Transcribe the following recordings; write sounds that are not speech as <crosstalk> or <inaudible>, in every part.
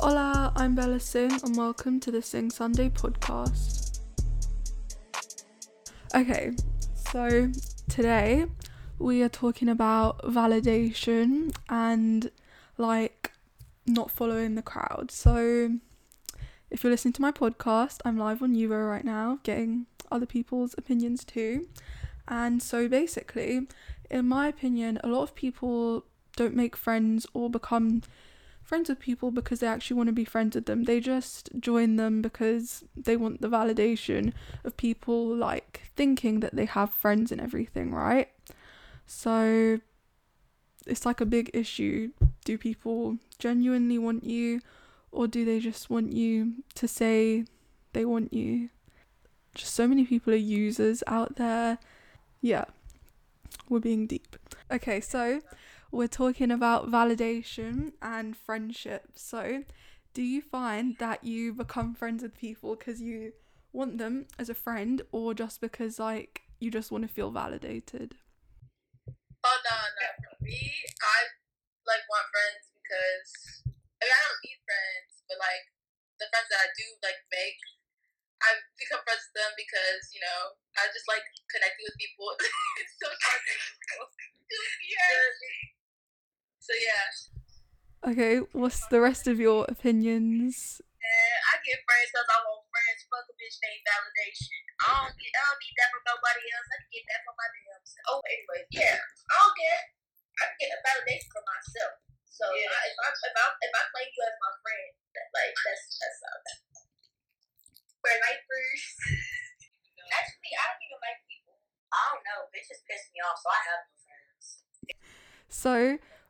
Hola, I'm Bella Singh, and welcome to the Sing Sunday podcast. Okay, so today we are talking about validation and like not following the crowd. So, if you're listening to my podcast, I'm live on Yubo right now, getting other people's opinions too. And so, basically, in my opinion, a lot of people don't make friends or become friends with people because they actually want to be friends with them. They just join them because they want the validation of people like thinking that they have friends and everything, right? So it's like a big issue. Do people genuinely want you or do they just want you to say they want you? Just so many people are users out there. Yeah. We're being deep. Okay, so we're talking about validation and friendship. So, do you find that you become friends with people because you want them as a friend or just because like you just want to feel validated? Oh no, no. For me, I like want friends because I mean I don't need friends, but like the friends that I do like make, I become friends with them because you know I just like connecting with people. <laughs> it's so hard to yeah. So yeah. Okay, what's the rest of your opinions? And I get friends because I want friends. Fuck a bitch named validation. I don't get, I don't need that from nobody else. I can get that from my damn self. Oh, anyway, yeah. I don't get. I can get a validation from myself. So yeah. I, if I if I if I claim you as my friend, that, like that's that's okay. For like first. Actually, I don't even like people. I don't know. Bitches piss me off, so I have no friends. So,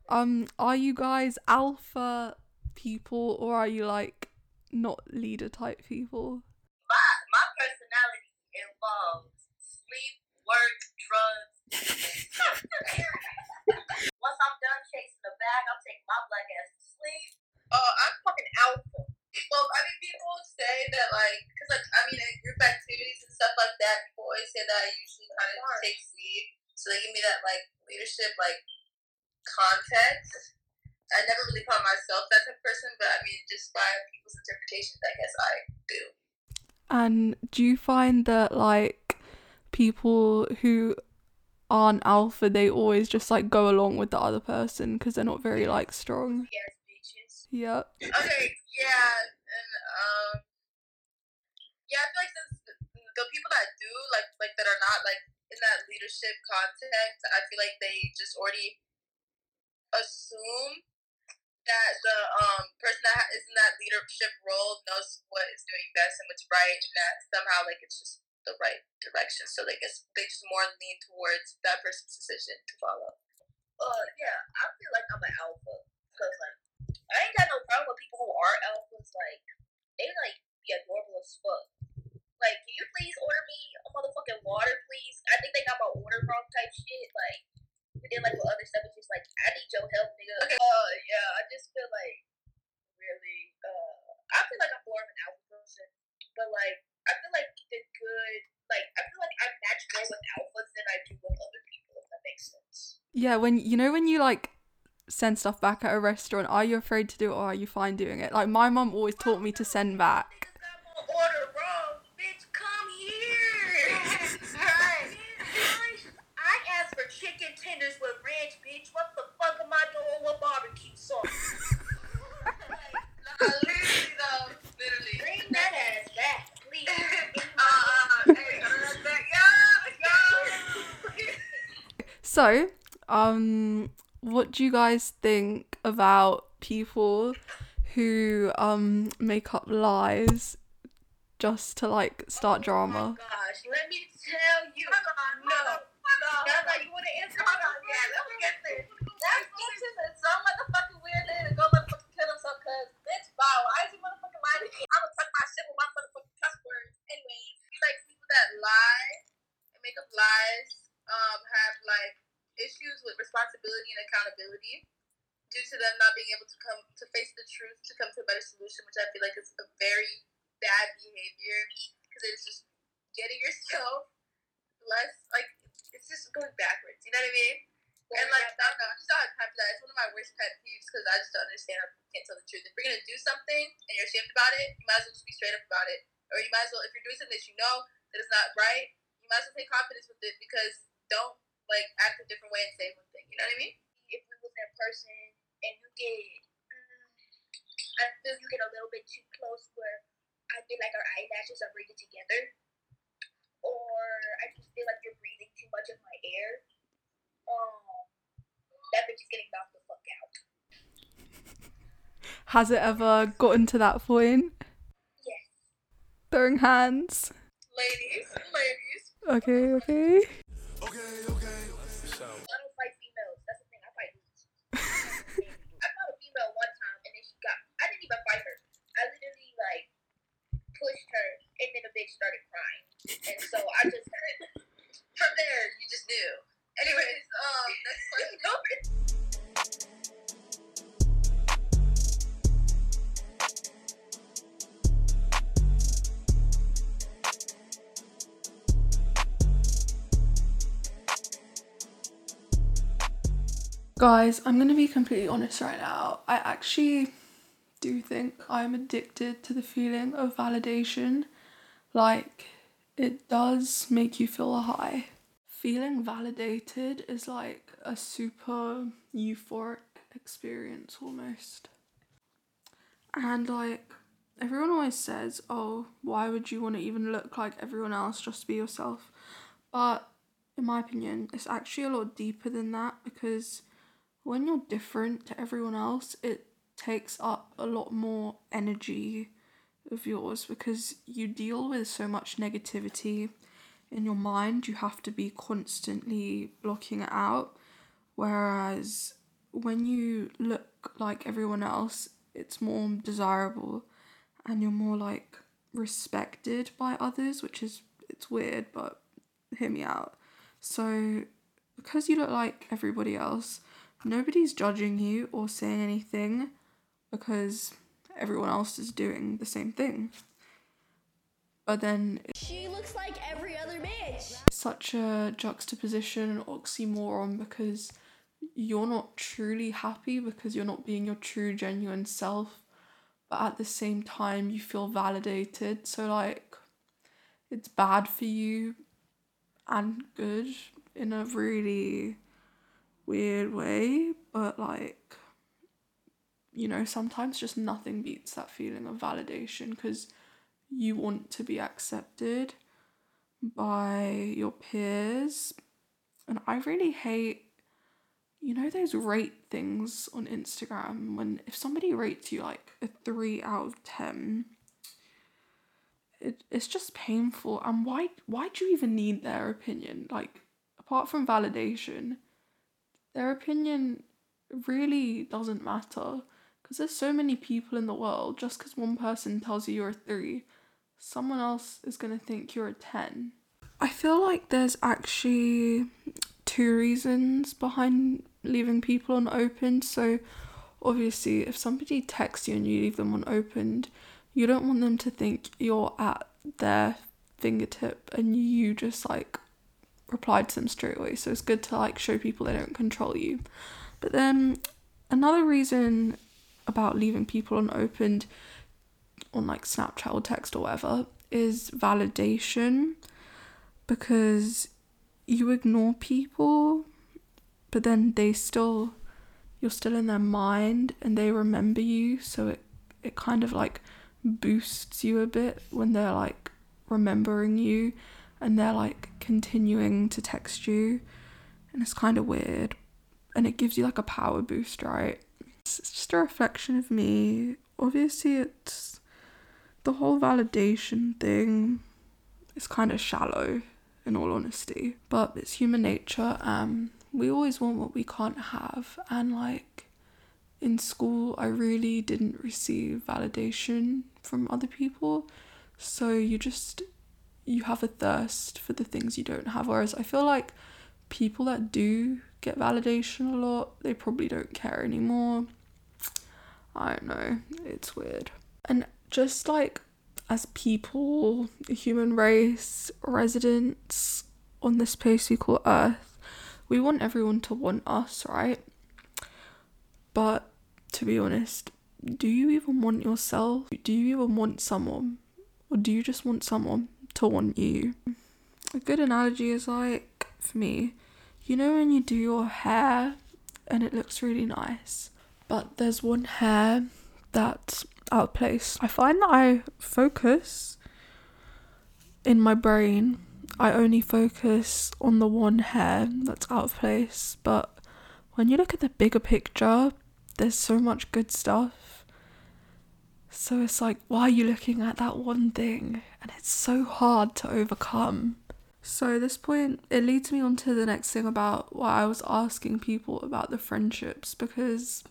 um, are you guys alpha people or are you like not leader type people? My my personality involves sleep, work, drugs. <laughs> Once I'm done chasing the bag, I'm taking my black ass to sleep. Oh, I'm fucking alpha. Well, I mean, people say that like, cause like, I mean, in group activities and stuff like that, people always say that I find that like people who aren't alpha, they always just like go along with the other person because they're not very like strong? Yes, bitches. Yep. Okay, yeah, and um, yeah, I feel like since the, the people that do like like that are not like in that leadership context, I feel like they just already assume that the um person that is in that leadership role knows what is doing best and what's right, and that somehow like it's just the right direction. So like it's they just more lean towards that person's decision to follow. Uh, yeah, I feel like I'm an alpha because like I ain't got no problem with people who are alphas. Like they like be adorable as fuck. Like, can you please order me a motherfucking water, please? I think they got my order wrong type shit. Like, and then like with other stuff, it's just like I need your help, nigga. Okay. Uh, yeah, I just feel like really. Uh, I feel like I'm more of an alpha person, but like I feel like the good, like I feel like I match more with alphas than I do with other people. If that makes sense. Yeah, when you know when you like send stuff back at a restaurant, are you afraid to do it or are you fine doing it? Like my mom always taught me to send back. Got my order wrong, bitch. Come here. right. I asked for chicken tenders with ranch, bitch. What the fuck am I doing with barbecue sauce? like, literally though, literally. Bring that ass back, please. uh, hey, uh, back. Yo, yo. So, um, what do you guys think about people who um make up lies just to like start drama? Gosh, let me tell you. No, no. Motherfucking weird nigga go motherfucking kill himself because bitch, wow, why is he motherfucking lying to me? I'm gonna tuck my shit with my motherfucking cuss words. Anyways, like people that lie and make up lies um have like issues with responsibility due to them not being able to come to face the truth to come to a better solution, which I feel like is a very bad behavior because it's just getting <laughs> yourself less like it's just going backwards. You know what I mean? And like, I don't know, I just don't have time for that. It's one of my worst pet peeves because I just don't understand how people can't tell the truth. If you're gonna do something and you're ashamed about it, you might as well just be straight up about it. Or you might as well, if you're doing something that you know that is not right, you might as well take confidence with it because don't like act a different way and say one thing. You know what I mean? If in person and you get, mm, I feel you get a little bit too close where I feel like our eyelashes are breathing together, or I just feel like you're breathing too much of my air. Um, that bitch is getting knocked the fuck out. <laughs> Has it ever gotten to that point? Yes. Throwing hands. Ladies, ladies. Okay, okay. Okay, and so I just From there, you just knew. Anyways, um, next question. <laughs> Guys, I'm gonna be completely honest right now. I actually do think I'm addicted to the feeling of validation. Like, it does make you feel a high. Feeling validated is like a super euphoric experience almost. And like, everyone always says, oh, why would you want to even look like everyone else? Just to be yourself. But in my opinion, it's actually a lot deeper than that because when you're different to everyone else, it takes up a lot more energy of yours because you deal with so much negativity in your mind. You have to be constantly blocking it out. Whereas when you look like everyone else, it's more desirable and you're more like respected by others, which is it's weird, but hear me out. So because you look like everybody else, nobody's judging you or saying anything because everyone else is doing the same thing. But then She looks like every other bitch. such a juxtaposition and oxymoron because you're not truly happy because you're not being your true genuine self but at the same time you feel validated so like it's bad for you and good in a really weird way but like you know sometimes just nothing beats that feeling of validation because you want to be accepted by your peers. And I really hate, you know, those rate things on Instagram when if somebody rates you like a three out of ten, it, it's just painful. And why why do you even need their opinion? Like, apart from validation, their opinion really doesn't matter. Because there's so many people in the world, just because one person tells you you're a three, someone else is going to think you're a 10. I feel like there's actually two reasons behind leaving people on unopened. So, obviously, if somebody texts you and you leave them on unopened, you don't want them to think you're at their fingertip and you just like replied to them straight away. So, it's good to like show people they don't control you. But then, another reason about leaving people unopened on like Snapchat or text or whatever is validation because you ignore people but then they still you're still in their mind and they remember you. So it it kind of like boosts you a bit when they're like remembering you and they're like continuing to text you. And it's kind of weird. And it gives you like a power boost right it's just a reflection of me. Obviously it's the whole validation thing is kind of shallow in all honesty but it's human nature um we always want what we can't have and like in school i really didn't receive validation from other people so you just you have a thirst for the things you don't have whereas i feel like people that do get validation a lot they probably don't care anymore i don't know it's weird and just like as people, human race, residents on this place we call Earth, we want everyone to want us, right? But to be honest, do you even want yourself? Do you even want someone? Or do you just want someone to want you? A good analogy is like, for me, you know when you do your hair and it looks really nice, but there's one hair that's out of place. I find that I focus in my brain, I only focus on the one hair that's out of place, but when you look at the bigger picture, there's so much good stuff. So it's like, why are you looking at that one thing? And it's so hard to overcome. So this point, it leads me on to the next thing about why I was asking people about the friendships because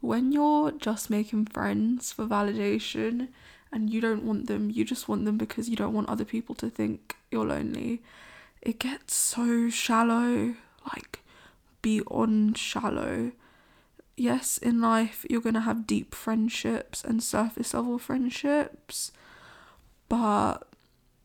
when you're just making friends for validation and you don't want them, you just want them because you don't want other people to think you're lonely, it gets so shallow, like beyond shallow. Yes, in life, you're gonna have deep friendships and surface level friendships, but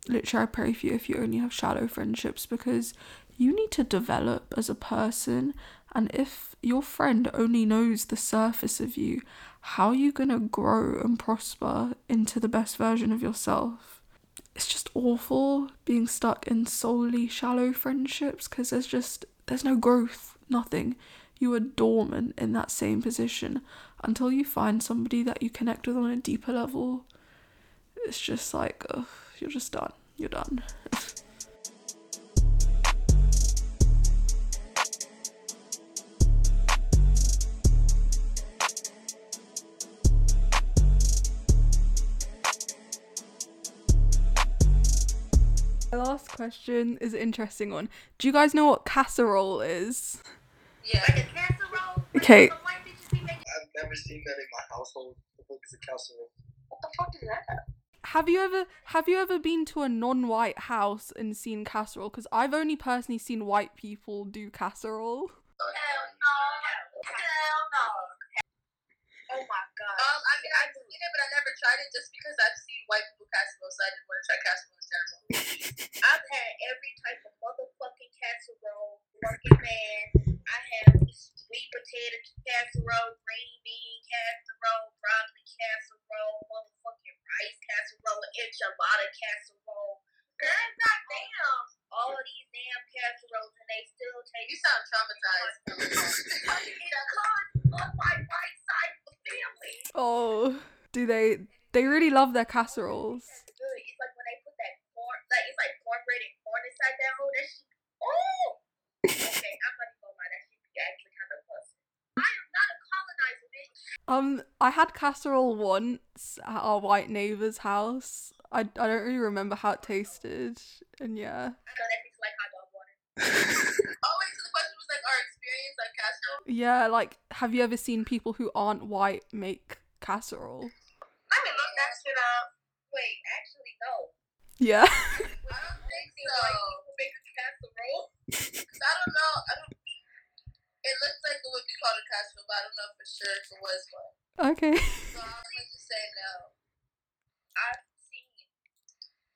literally, I pray for you if you only have shallow friendships because you need to develop as a person. And if your friend only knows the surface of you, how are you gonna grow and prosper into the best version of yourself? It's just awful being stuck in solely shallow friendships because there's just there's no growth, nothing. You are dormant in that same position until you find somebody that you connect with on a deeper level. It's just like, ugh, you're just done. You're done. <laughs> My last question is an interesting one. Do you guys know what casserole is? Yeah. Like a casserole. Okay. the white bitches be making- I've never seen that in my household. The fuck is a casserole? What the fuck is that? Have you ever have you ever been to a non-white house and seen casserole? Because I've only personally seen white people do casserole. Hell no. Hell no. Oh my god. Um, I mean, I've seen it, but I never tried it just because I've seen white people casserole, so I didn't want to try casserole in general. I've had every type of motherfucking casserole, fucking man. I have sweet potato casserole, green bean casserole, broccoli casserole, motherfucking rice casserole, enchilada casserole. Girl, goddamn. All of these damn casseroles and they still take You sound traumatized. <laughs> because on my right side of the family. Oh, do they? They really love their casseroles. It's like when they put that corn, like it's like cornbread and corn inside that hole. That shit. Oh. Okay, I'm not even gonna lie. That shit be actually kind of busted. I am not a colonizer, bitch. Um, I had casserole once at our white neighbor's house. I, I don't really remember how it tasted, and yeah, I know that tastes like hot dog water. <laughs> yeah. Like, have you ever seen people who aren't white make casserole? I can look that shit up. Wait, actually, no. Yeah. I <laughs> don't think so. people make a casserole. 'Cause I don't know. I don't. It looks like it would be called a casserole, but I don't know for sure if it was one. okay. <laughs> So I'm going to say no. I've seen.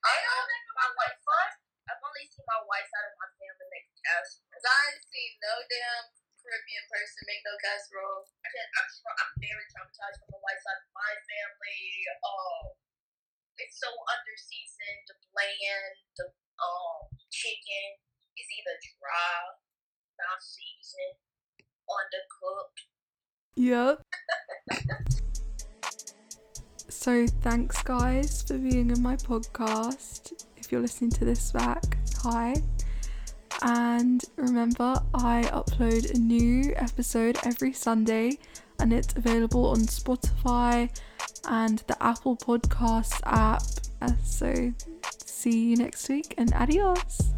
I know know my white side. I've only seen my white side of my family make casserole. because I ain't seen no damn Caribbean person make no casserole. I said, I'm I'm very traumatized from the white side of my family. Oh, it's so underseasoned, the bland. The um chicken is either dry, not seasoned, undercooked. Yep. So thanks guys for being in my podcast. If you're listening to this back, hi. And remember, I upload a new episode every Sunday and it's available on Spotify and the Apple Podcast app. So see you next week and adios.